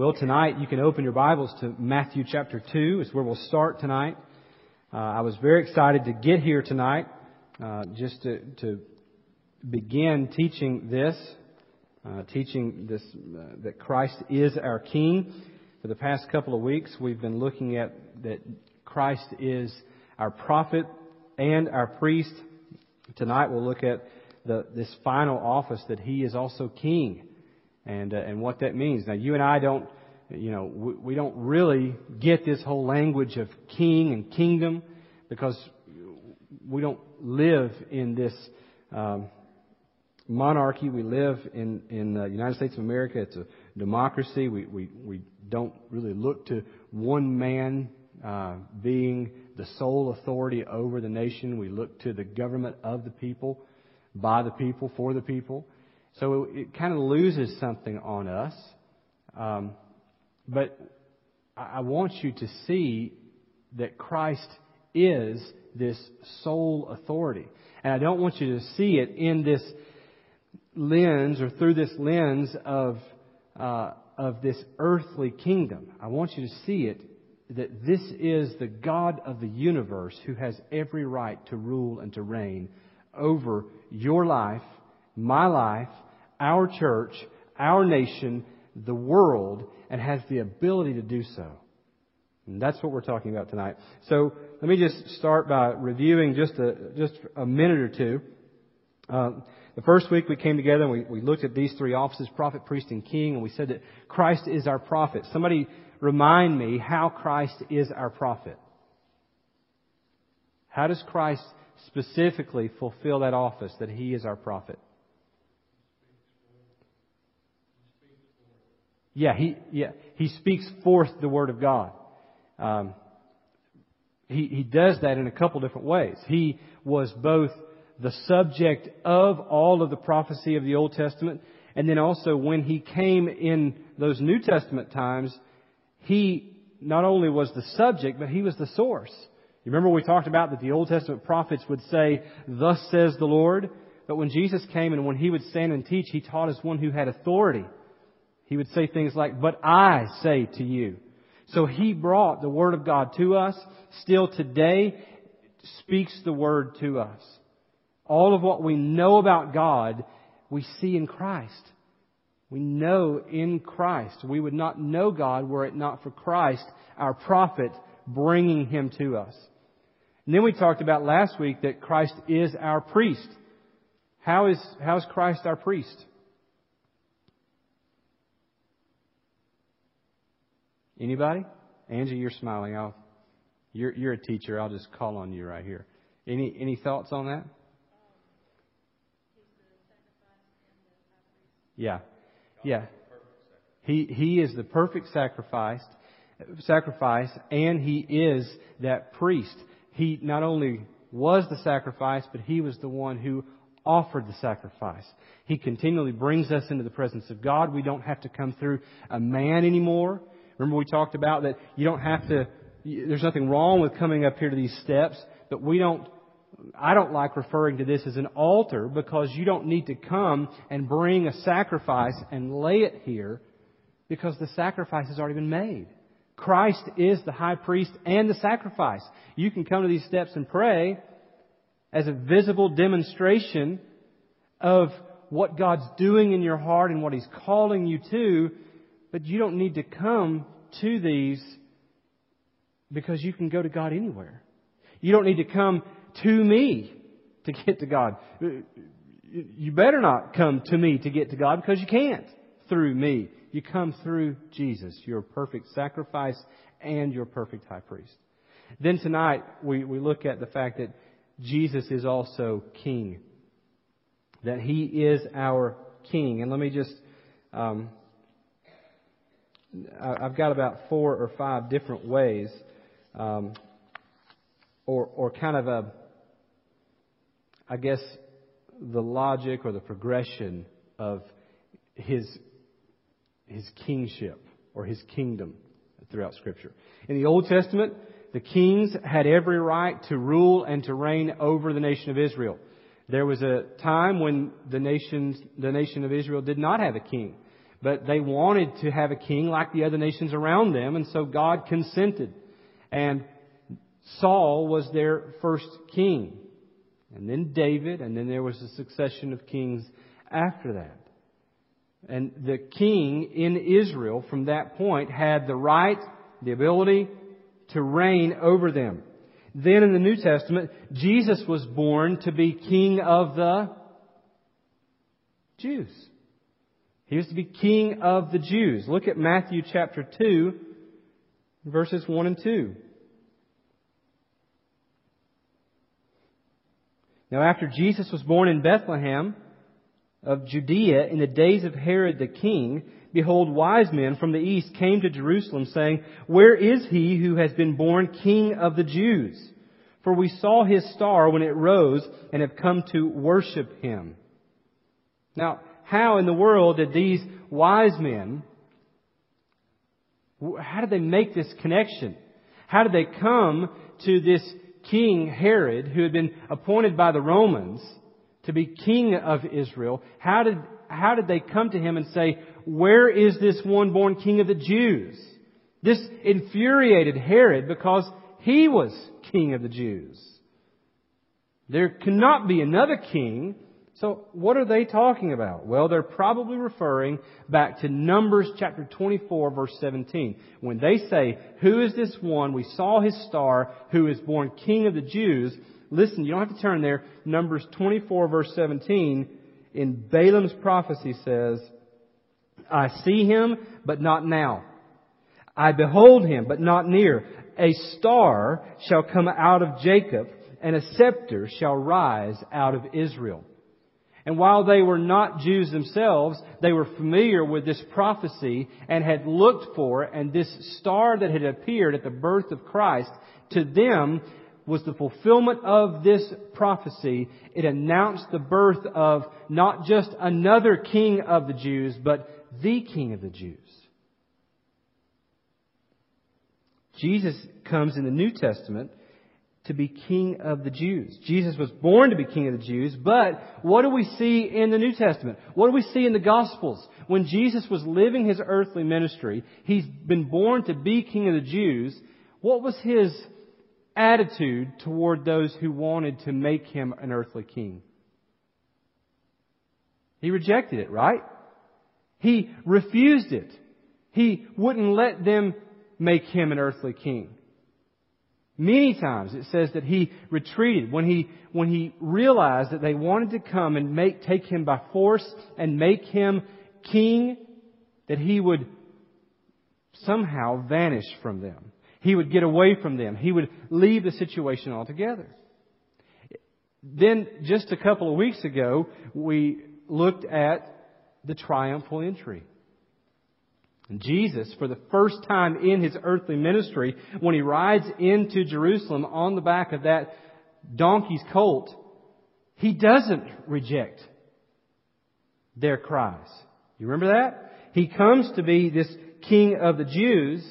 Well, tonight you can open your Bibles to Matthew chapter 2. It's where we'll start tonight. Uh, I was very excited to get here tonight uh, just to, to begin teaching this, uh, teaching this uh, that Christ is our King. For the past couple of weeks, we've been looking at that Christ is our prophet and our priest. Tonight we'll look at the, this final office that he is also king and uh, and what that means. Now, you and I don't, you know, we, we don't really get this whole language of king and kingdom because we don't live in this um, monarchy. We live in in the United States of America. It's a democracy. We we we don't really look to one man uh, being the sole authority over the nation. We look to the government of the people, by the people, for the people. So it, it kind of loses something on us. Um, but I want you to see that Christ is this sole authority. And I don't want you to see it in this lens or through this lens of, uh, of this earthly kingdom. I want you to see it that this is the God of the universe who has every right to rule and to reign over your life my life, our church, our nation, the world, and has the ability to do so. And that's what we're talking about tonight. So let me just start by reviewing just a, just a minute or two. Uh, the first week we came together and we, we looked at these three offices, prophet, priest, and king, and we said that Christ is our prophet. Somebody remind me how Christ is our prophet. How does Christ specifically fulfill that office that he is our prophet? Yeah, he, yeah, he speaks forth the Word of God. Um, he, he does that in a couple different ways. He was both the subject of all of the prophecy of the Old Testament, and then also when he came in those New Testament times, he not only was the subject, but he was the source. You remember we talked about that the Old Testament prophets would say, Thus says the Lord. But when Jesus came and when he would stand and teach, he taught as one who had authority. He would say things like, But I say to you. So he brought the Word of God to us. Still today speaks the Word to us. All of what we know about God, we see in Christ. We know in Christ. We would not know God were it not for Christ, our prophet, bringing Him to us. And then we talked about last week that Christ is our priest. How is, how is Christ our priest? Anybody? Angie, you're smiling. I'll, you're, you're a teacher. I'll just call on you right here. Any, any thoughts on that? Yeah. Yeah. He, he is the perfect sacrifice, sacrifice, and he is that priest. He not only was the sacrifice, but he was the one who offered the sacrifice. He continually brings us into the presence of God. We don't have to come through a man anymore. Remember we talked about that you don't have to, there's nothing wrong with coming up here to these steps, but we don't, I don't like referring to this as an altar because you don't need to come and bring a sacrifice and lay it here because the sacrifice has already been made. Christ is the high priest and the sacrifice. You can come to these steps and pray as a visible demonstration of what God's doing in your heart and what He's calling you to, but you don't need to come to these because you can go to God anywhere. You don't need to come to me to get to God. You better not come to me to get to God because you can't through me. You come through Jesus, your perfect sacrifice and your perfect high priest. Then tonight we, we look at the fact that Jesus is also King. That He is our King. And let me just um, I've got about four or five different ways, um, or or kind of a, I guess, the logic or the progression of his his kingship or his kingdom throughout Scripture. In the Old Testament, the kings had every right to rule and to reign over the nation of Israel. There was a time when the nations, the nation of Israel did not have a king. But they wanted to have a king like the other nations around them, and so God consented. And Saul was their first king. And then David, and then there was a succession of kings after that. And the king in Israel from that point had the right, the ability to reign over them. Then in the New Testament, Jesus was born to be king of the Jews. He was to be king of the Jews. Look at Matthew chapter 2, verses 1 and 2. Now after Jesus was born in Bethlehem of Judea in the days of Herod the king, behold, wise men from the east came to Jerusalem saying, Where is he who has been born king of the Jews? For we saw his star when it rose and have come to worship him. Now, how in the world did these wise men, how did they make this connection? How did they come to this King Herod, who had been appointed by the Romans to be king of Israel, how did, how did they come to him and say, Where is this one born king of the Jews? This infuriated Herod because he was king of the Jews. There cannot be another king so what are they talking about? Well, they're probably referring back to Numbers chapter 24 verse 17. When they say, who is this one? We saw his star who is born king of the Jews. Listen, you don't have to turn there. Numbers 24 verse 17 in Balaam's prophecy says, I see him, but not now. I behold him, but not near. A star shall come out of Jacob, and a scepter shall rise out of Israel. And while they were not Jews themselves, they were familiar with this prophecy and had looked for, and this star that had appeared at the birth of Christ, to them was the fulfillment of this prophecy. It announced the birth of not just another king of the Jews, but the king of the Jews. Jesus comes in the New Testament to be king of the Jews. Jesus was born to be king of the Jews, but what do we see in the New Testament? What do we see in the Gospels? When Jesus was living his earthly ministry, he's been born to be king of the Jews. What was his attitude toward those who wanted to make him an earthly king? He rejected it, right? He refused it. He wouldn't let them make him an earthly king. Many times it says that he retreated when he, when he realized that they wanted to come and make, take him by force and make him king, that he would somehow vanish from them. He would get away from them. He would leave the situation altogether. Then, just a couple of weeks ago, we looked at the triumphal entry. Jesus, for the first time in his earthly ministry, when he rides into Jerusalem on the back of that donkey's colt, he doesn't reject their cries. You remember that? He comes to be this king of the Jews.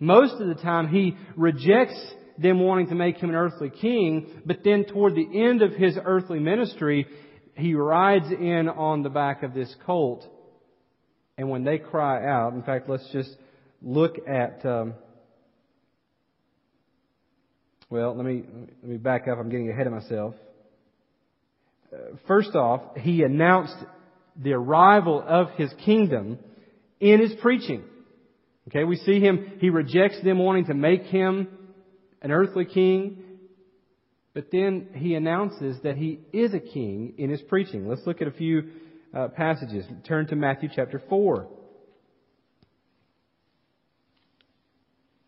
Most of the time he rejects them wanting to make him an earthly king, but then toward the end of his earthly ministry, he rides in on the back of this colt and when they cry out, in fact, let's just look at. Um, well, let me let me back up. I'm getting ahead of myself. Uh, first off, he announced the arrival of his kingdom in his preaching. Okay, we see him, he rejects them wanting to make him an earthly king, but then he announces that he is a king in his preaching. Let's look at a few uh, passages. Turn to Matthew chapter 4.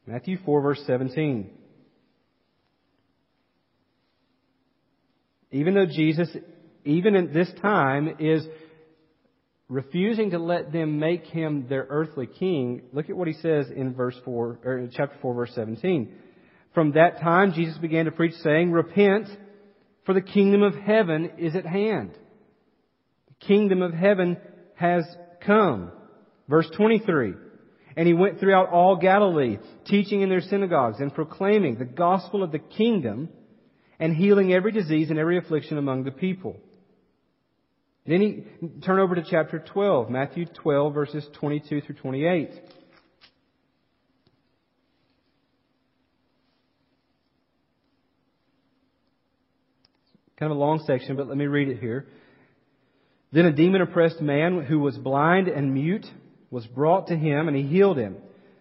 Matthew 4, verse 17. Even though Jesus, even at this time, is refusing to let them make him their earthly king, look at what he says in verse 4, or chapter 4, verse 17. From that time, Jesus began to preach, saying, Repent, for the kingdom of heaven is at hand kingdom of heaven has come. Verse 23. And he went throughout all Galilee, teaching in their synagogues and proclaiming the gospel of the kingdom and healing every disease and every affliction among the people. Then he turn over to chapter 12, Matthew 12 verses 22 through 28. Kind of a long section, but let me read it here. Then a demon oppressed man who was blind and mute was brought to him and he healed him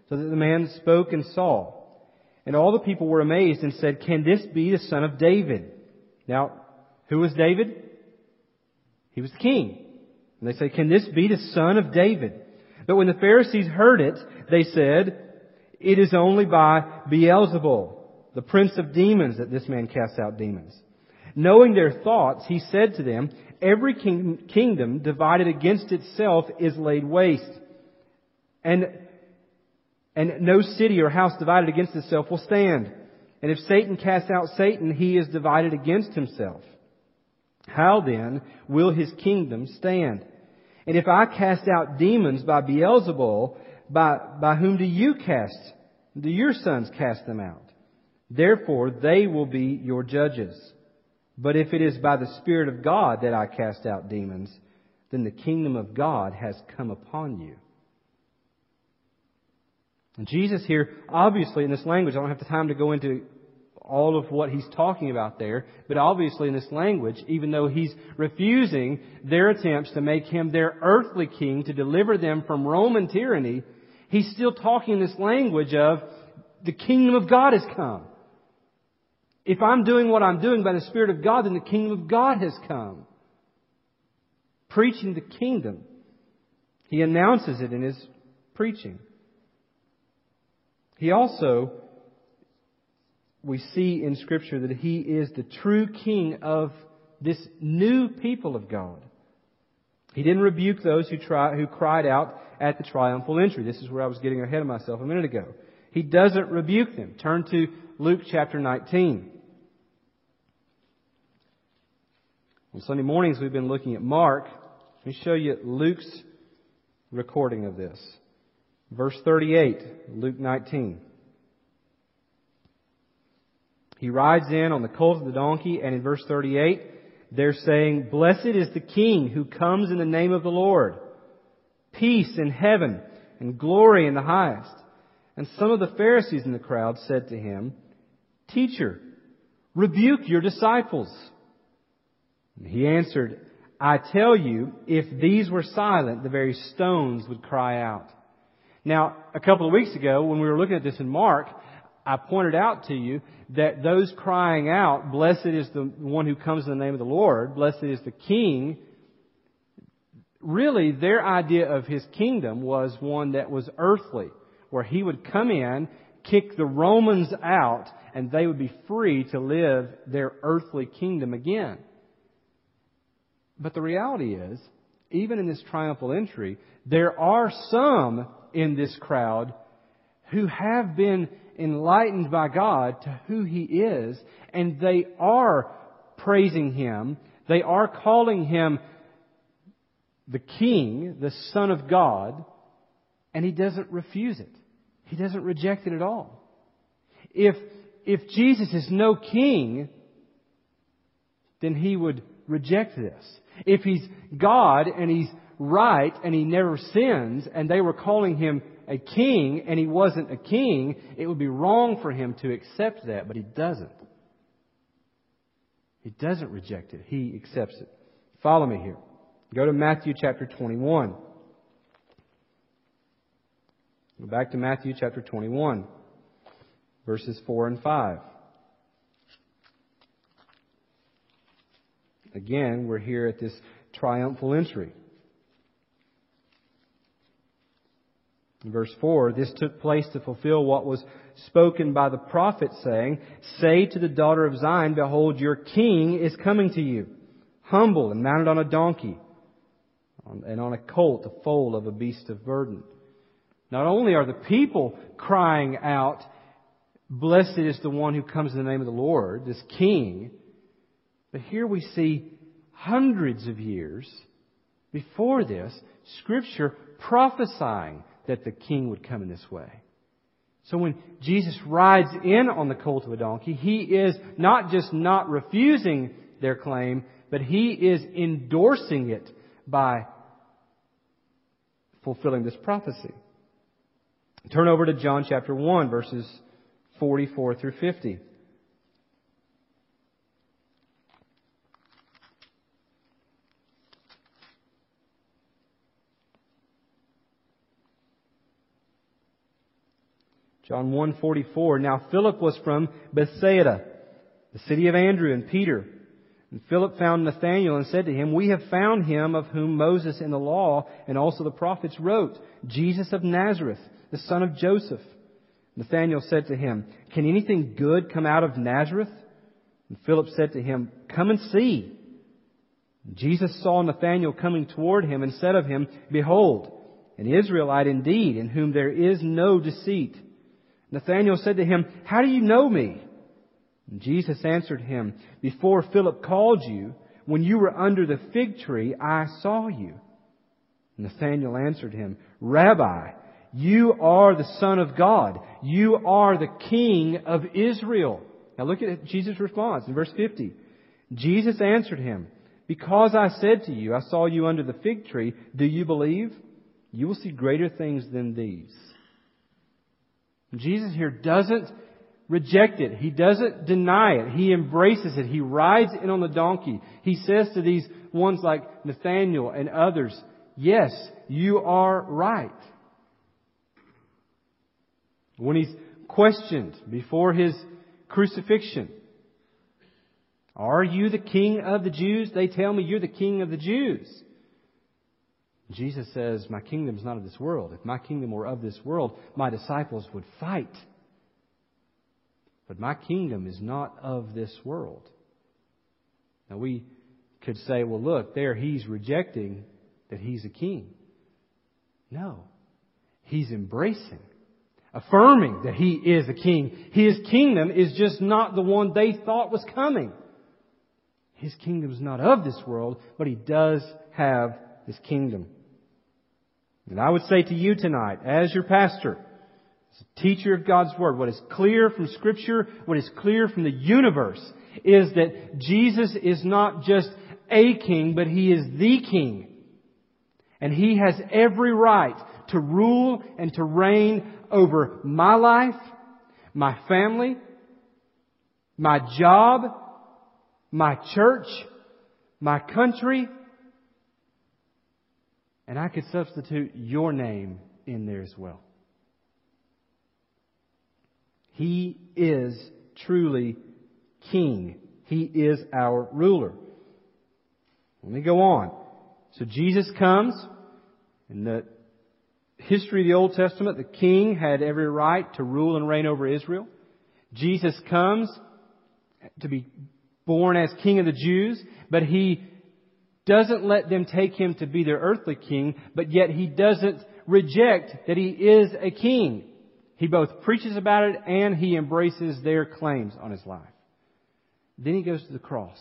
so that the man spoke and saw. And all the people were amazed and said, Can this be the son of David? Now, who was David? He was the king. And they said, Can this be the son of David? But when the Pharisees heard it, they said, It is only by Beelzebul, the prince of demons, that this man casts out demons. Knowing their thoughts, he said to them, Every kingdom divided against itself is laid waste. And, and no city or house divided against itself will stand. And if Satan casts out Satan, he is divided against himself. How then will his kingdom stand? And if I cast out demons by Beelzebul, by, by whom do you cast? Do your sons cast them out? Therefore they will be your judges. But if it is by the Spirit of God that I cast out demons, then the kingdom of God has come upon you. And Jesus here, obviously in this language, I don't have the time to go into all of what he's talking about there, but obviously in this language, even though he's refusing their attempts to make him their earthly king to deliver them from Roman tyranny, he's still talking in this language of the kingdom of God has come. If I'm doing what I'm doing by the Spirit of God, then the kingdom of God has come. Preaching the kingdom. He announces it in his preaching. He also, we see in Scripture that he is the true king of this new people of God. He didn't rebuke those who, try, who cried out at the triumphal entry. This is where I was getting ahead of myself a minute ago. He doesn't rebuke them. Turn to Luke chapter 19. On Sunday mornings, we've been looking at Mark. Let me show you Luke's recording of this. Verse 38, Luke 19. He rides in on the colt of the donkey, and in verse 38, they're saying, Blessed is the King who comes in the name of the Lord. Peace in heaven and glory in the highest. And some of the Pharisees in the crowd said to him, Teacher, rebuke your disciples. He answered, I tell you, if these were silent, the very stones would cry out. Now, a couple of weeks ago, when we were looking at this in Mark, I pointed out to you that those crying out, blessed is the one who comes in the name of the Lord, blessed is the King, really their idea of his kingdom was one that was earthly, where he would come in, kick the Romans out, and they would be free to live their earthly kingdom again. But the reality is, even in this triumphal entry, there are some in this crowd who have been enlightened by God to who He is, and they are praising Him. They are calling Him the King, the Son of God, and He doesn't refuse it. He doesn't reject it at all. If, if Jesus is no King, then He would reject this. If he's God and he's right and he never sins and they were calling him a king and he wasn't a king, it would be wrong for him to accept that, but he doesn't. He doesn't reject it. He accepts it. Follow me here. Go to Matthew chapter 21. Go back to Matthew chapter 21, verses 4 and 5. Again, we're here at this triumphal entry. In verse 4, this took place to fulfill what was spoken by the prophet saying, Say to the daughter of Zion, Behold, your king is coming to you, humble and mounted on a donkey, and on a colt, the foal of a beast of burden. Not only are the people crying out, Blessed is the one who comes in the name of the Lord, this king, but here we see hundreds of years before this, Scripture prophesying that the king would come in this way. So when Jesus rides in on the colt of a donkey, he is not just not refusing their claim, but he is endorsing it by fulfilling this prophecy. Turn over to John chapter 1, verses 44 through 50. John 1:44 Now Philip was from Bethsaida, the city of Andrew and Peter. And Philip found Nathanael and said to him, We have found him of whom Moses in the law and also the prophets wrote, Jesus of Nazareth, the son of Joseph. Nathanael said to him, Can anything good come out of Nazareth? And Philip said to him, Come and see. Jesus saw Nathanael coming toward him and said of him, Behold, an Israelite indeed, in whom there is no deceit. Nathanael said to him, How do you know me? And Jesus answered him, Before Philip called you, when you were under the fig tree, I saw you. Nathanael answered him, Rabbi, you are the Son of God. You are the King of Israel. Now look at Jesus' response in verse 50. Jesus answered him, Because I said to you, I saw you under the fig tree, do you believe? You will see greater things than these. Jesus here doesn't reject it. He doesn't deny it. He embraces it. He rides in on the donkey. He says to these ones like Nathanael and others, yes, you are right. When he's questioned before his crucifixion, are you the king of the Jews? They tell me you're the king of the Jews. Jesus says, My kingdom is not of this world. If my kingdom were of this world, my disciples would fight. But my kingdom is not of this world. Now we could say, well, look, there he's rejecting that he's a king. No. He's embracing, affirming that he is a king. His kingdom is just not the one they thought was coming. His kingdom is not of this world, but he does have his kingdom. And I would say to you tonight, as your pastor, as a teacher of God's Word, what is clear from Scripture, what is clear from the universe, is that Jesus is not just a king, but He is the king. And He has every right to rule and to reign over my life, my family, my job, my church, my country, and I could substitute your name in there as well. He is truly King. He is our ruler. Let me go on. So Jesus comes. In the history of the Old Testament, the king had every right to rule and reign over Israel. Jesus comes to be born as King of the Jews, but he doesn't let them take him to be their earthly king, but yet he doesn't reject that he is a king. He both preaches about it and he embraces their claims on his life. Then he goes to the cross.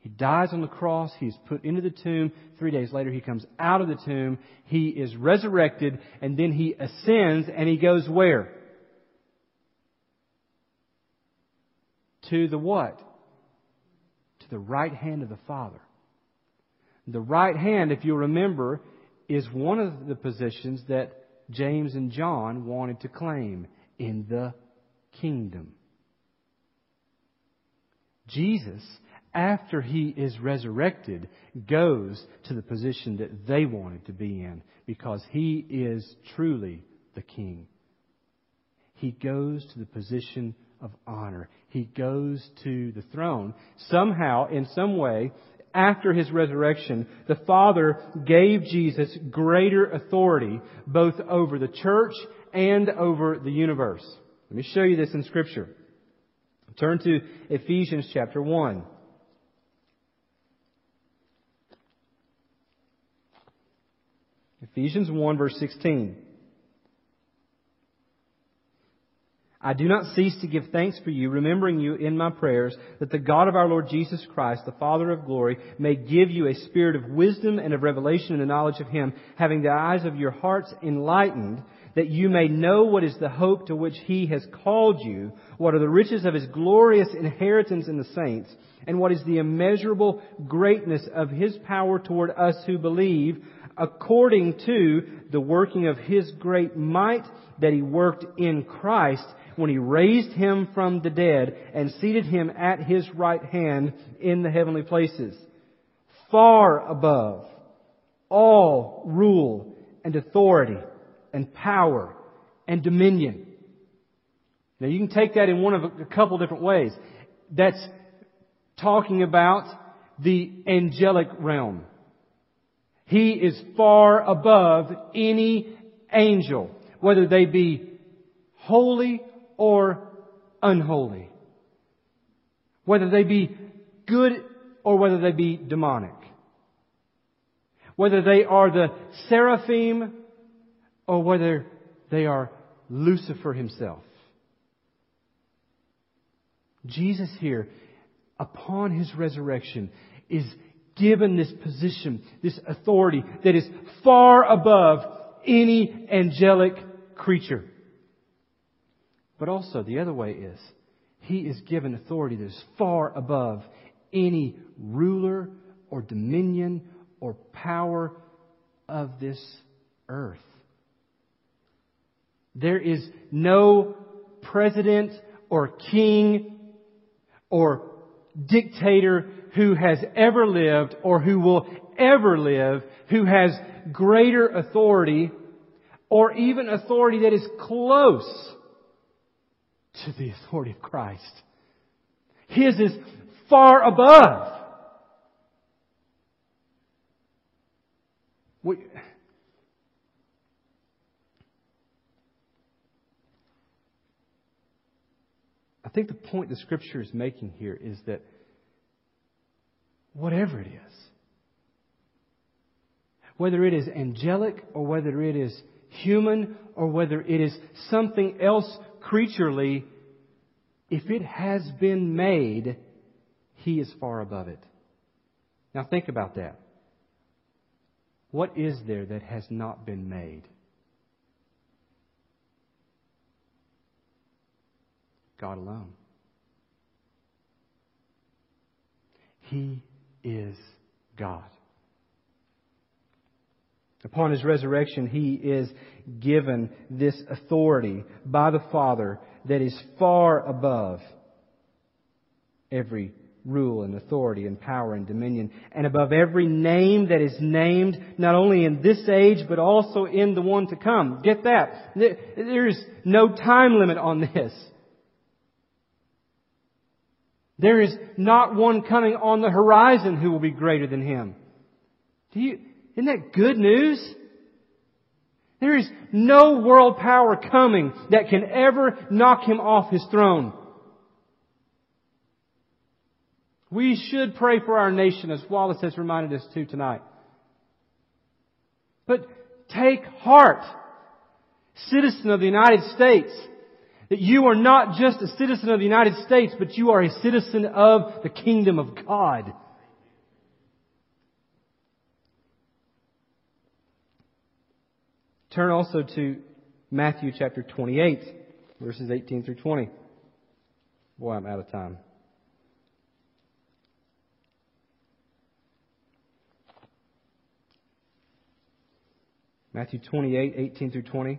He dies on the cross. He's put into the tomb. Three days later, he comes out of the tomb. He is resurrected, and then he ascends, and he goes where? To the what? The right hand of the Father. The right hand, if you remember, is one of the positions that James and John wanted to claim in the kingdom. Jesus, after he is resurrected, goes to the position that they wanted to be in because he is truly the king. He goes to the position of honor. He goes to the throne. Somehow, in some way, after his resurrection, the Father gave Jesus greater authority both over the church and over the universe. Let me show you this in Scripture. Turn to Ephesians chapter 1. Ephesians 1 verse 16. I do not cease to give thanks for you, remembering you in my prayers, that the God of our Lord Jesus Christ, the Father of glory, may give you a spirit of wisdom and of revelation and the knowledge of Him, having the eyes of your hearts enlightened, that you may know what is the hope to which He has called you, what are the riches of His glorious inheritance in the saints, and what is the immeasurable greatness of His power toward us who believe, according to the working of His great might that He worked in Christ, when he raised him from the dead and seated him at his right hand in the heavenly places, far above all rule and authority and power and dominion. Now you can take that in one of a couple different ways. That's talking about the angelic realm. He is far above any angel, whether they be holy or unholy. Whether they be good or whether they be demonic. Whether they are the seraphim or whether they are Lucifer himself. Jesus here, upon his resurrection, is given this position, this authority that is far above any angelic creature. But also, the other way is, he is given authority that is far above any ruler or dominion or power of this earth. There is no president or king or dictator who has ever lived or who will ever live who has greater authority or even authority that is close to the authority of Christ. His is far above. We, I think the point the scripture is making here is that whatever it is, whether it is angelic or whether it is human or whether it is something else creaturely, if it has been made, He is far above it. Now think about that. What is there that has not been made? God alone. He is God. Upon his resurrection, he is given this authority by the Father that is far above every rule and authority and power and dominion and above every name that is named not only in this age but also in the one to come. Get that. There is no time limit on this. There is not one coming on the horizon who will be greater than him. Do you, isn't that good news? There is no world power coming that can ever knock him off his throne. We should pray for our nation, as Wallace has reminded us to tonight. But take heart, citizen of the United States, that you are not just a citizen of the United States, but you are a citizen of the kingdom of God. Turn also to Matthew chapter 28, verses 18 through 20. Boy, I'm out of time. Matthew 28, 18 through 20.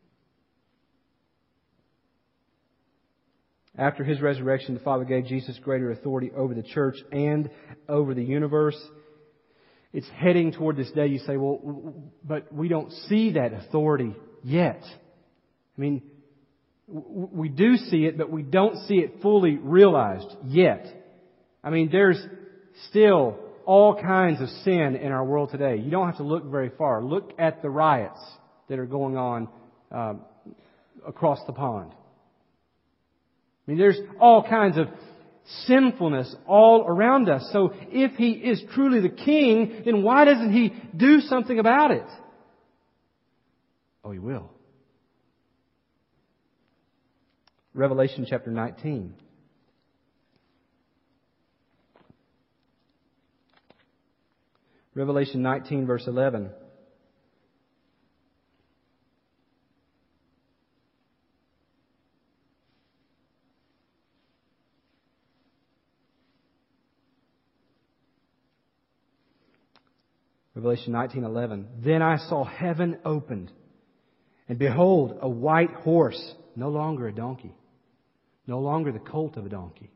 After his resurrection, the Father gave Jesus greater authority over the church and over the universe. it's heading toward this day, you say, well, but we don't see that authority yet. I mean, we do see it, but we don't see it fully realized yet. I mean, there's still all kinds of sin in our world today. You don't have to look very far. Look at the riots that are going on uh, across the pond. I mean, there's all kinds of sinfulness all around us. So if He is truly the King, then why doesn't He do something about it? Oh, He will. Revelation chapter 19. Revelation 19 verse 11. Revelation 19:11. Then I saw heaven opened, and behold, a white horse, no longer a donkey, no longer the colt of a donkey.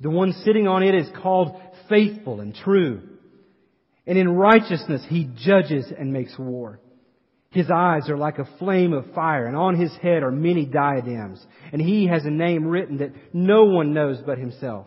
The one sitting on it is called faithful and true. And in righteousness he judges and makes war. His eyes are like a flame of fire, and on his head are many diadems. And he has a name written that no one knows but himself.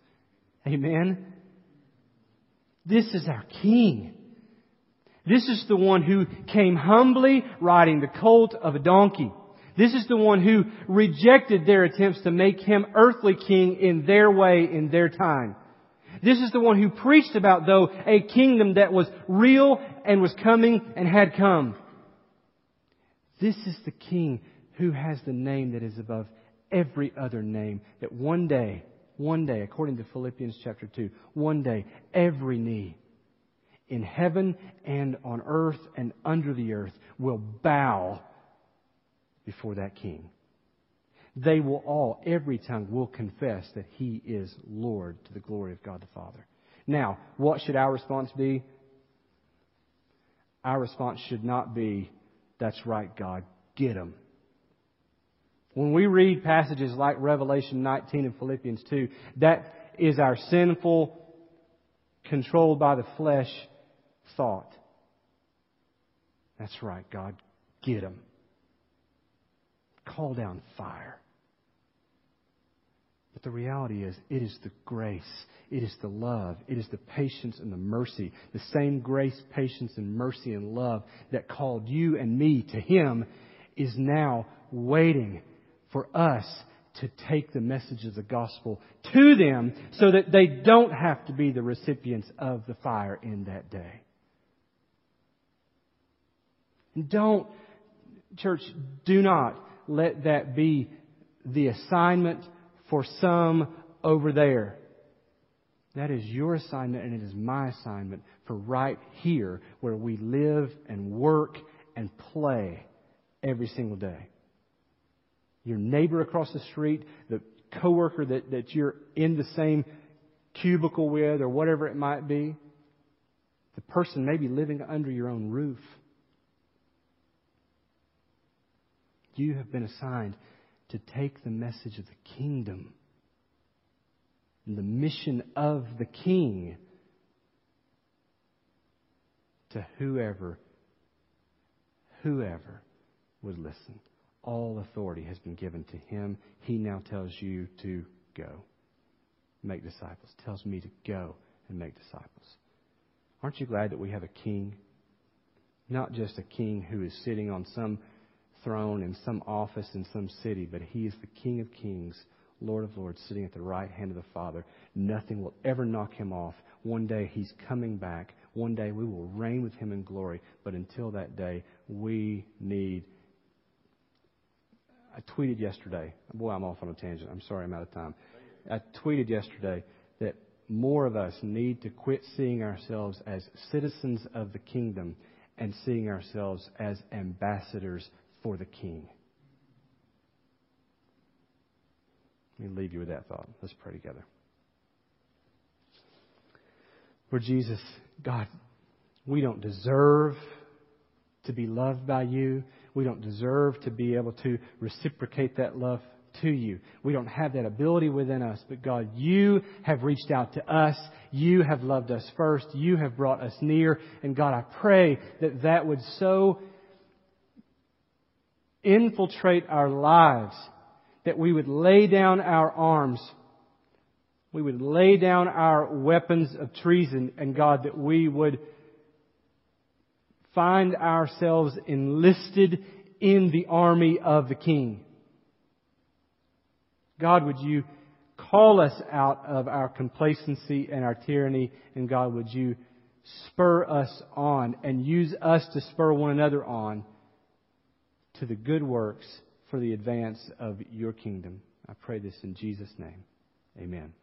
Amen. This is our King. This is the one who came humbly riding the colt of a donkey. This is the one who rejected their attempts to make him earthly king in their way, in their time. This is the one who preached about, though, a kingdom that was real and was coming and had come. This is the king who has the name that is above every other name, that one day, one day, according to Philippians chapter 2, one day, every knee in heaven and on earth and under the earth will bow before that king. They will all, every tongue will confess that he is Lord to the glory of God the Father. Now, what should our response be? Our response should not be, that's right, God, get them. When we read passages like Revelation 19 and Philippians 2, that is our sinful, controlled by the flesh thought. That's right, God, get them call down fire. But the reality is, it is the grace, it is the love, it is the patience and the mercy, the same grace, patience, and mercy and love that called you and me to Him is now waiting for us to take the message of the gospel to them so that they don't have to be the recipients of the fire in that day. And don't, church, do not let that be the assignment for some over there. That is your assignment and it is my assignment for right here where we live and work and play every single day. Your neighbor across the street, the coworker that, that you're in the same cubicle with or whatever it might be, the person maybe living under your own roof. You have been assigned to take the message of the kingdom and the mission of the king to whoever, whoever would listen. All authority has been given to him. He now tells you to go. Make disciples. Tells me to go and make disciples. Aren't you glad that we have a king? Not just a king who is sitting on some throne in some office in some city, but he is the King of kings, Lord of lords, sitting at the right hand of the Father. Nothing will ever knock him off. One day he's coming back. One day we will reign with him in glory. But until that day, we need. I tweeted yesterday. Boy, I'm off on a tangent. I'm sorry, I'm out of time. I tweeted yesterday that more of us need to quit seeing ourselves as citizens of the kingdom and seeing ourselves as ambassadors for the King. Let me leave you with that thought. Let's pray together. Lord Jesus, God, we don't deserve to be loved by you. We don't deserve to be able to reciprocate that love to you. We don't have that ability within us, but God, you have reached out to us. You have loved us first. You have brought us near. And God, I pray that that would so infiltrate our lives that we would lay down our arms. We would lay down our weapons of treason, and God, that we would find ourselves enlisted in the army of the King. God, would you call us out of our complacency and our tyranny, and God, would you spur us on and use us to spur one another on to the good works for the advance of your kingdom. I pray this in Jesus' name. Amen.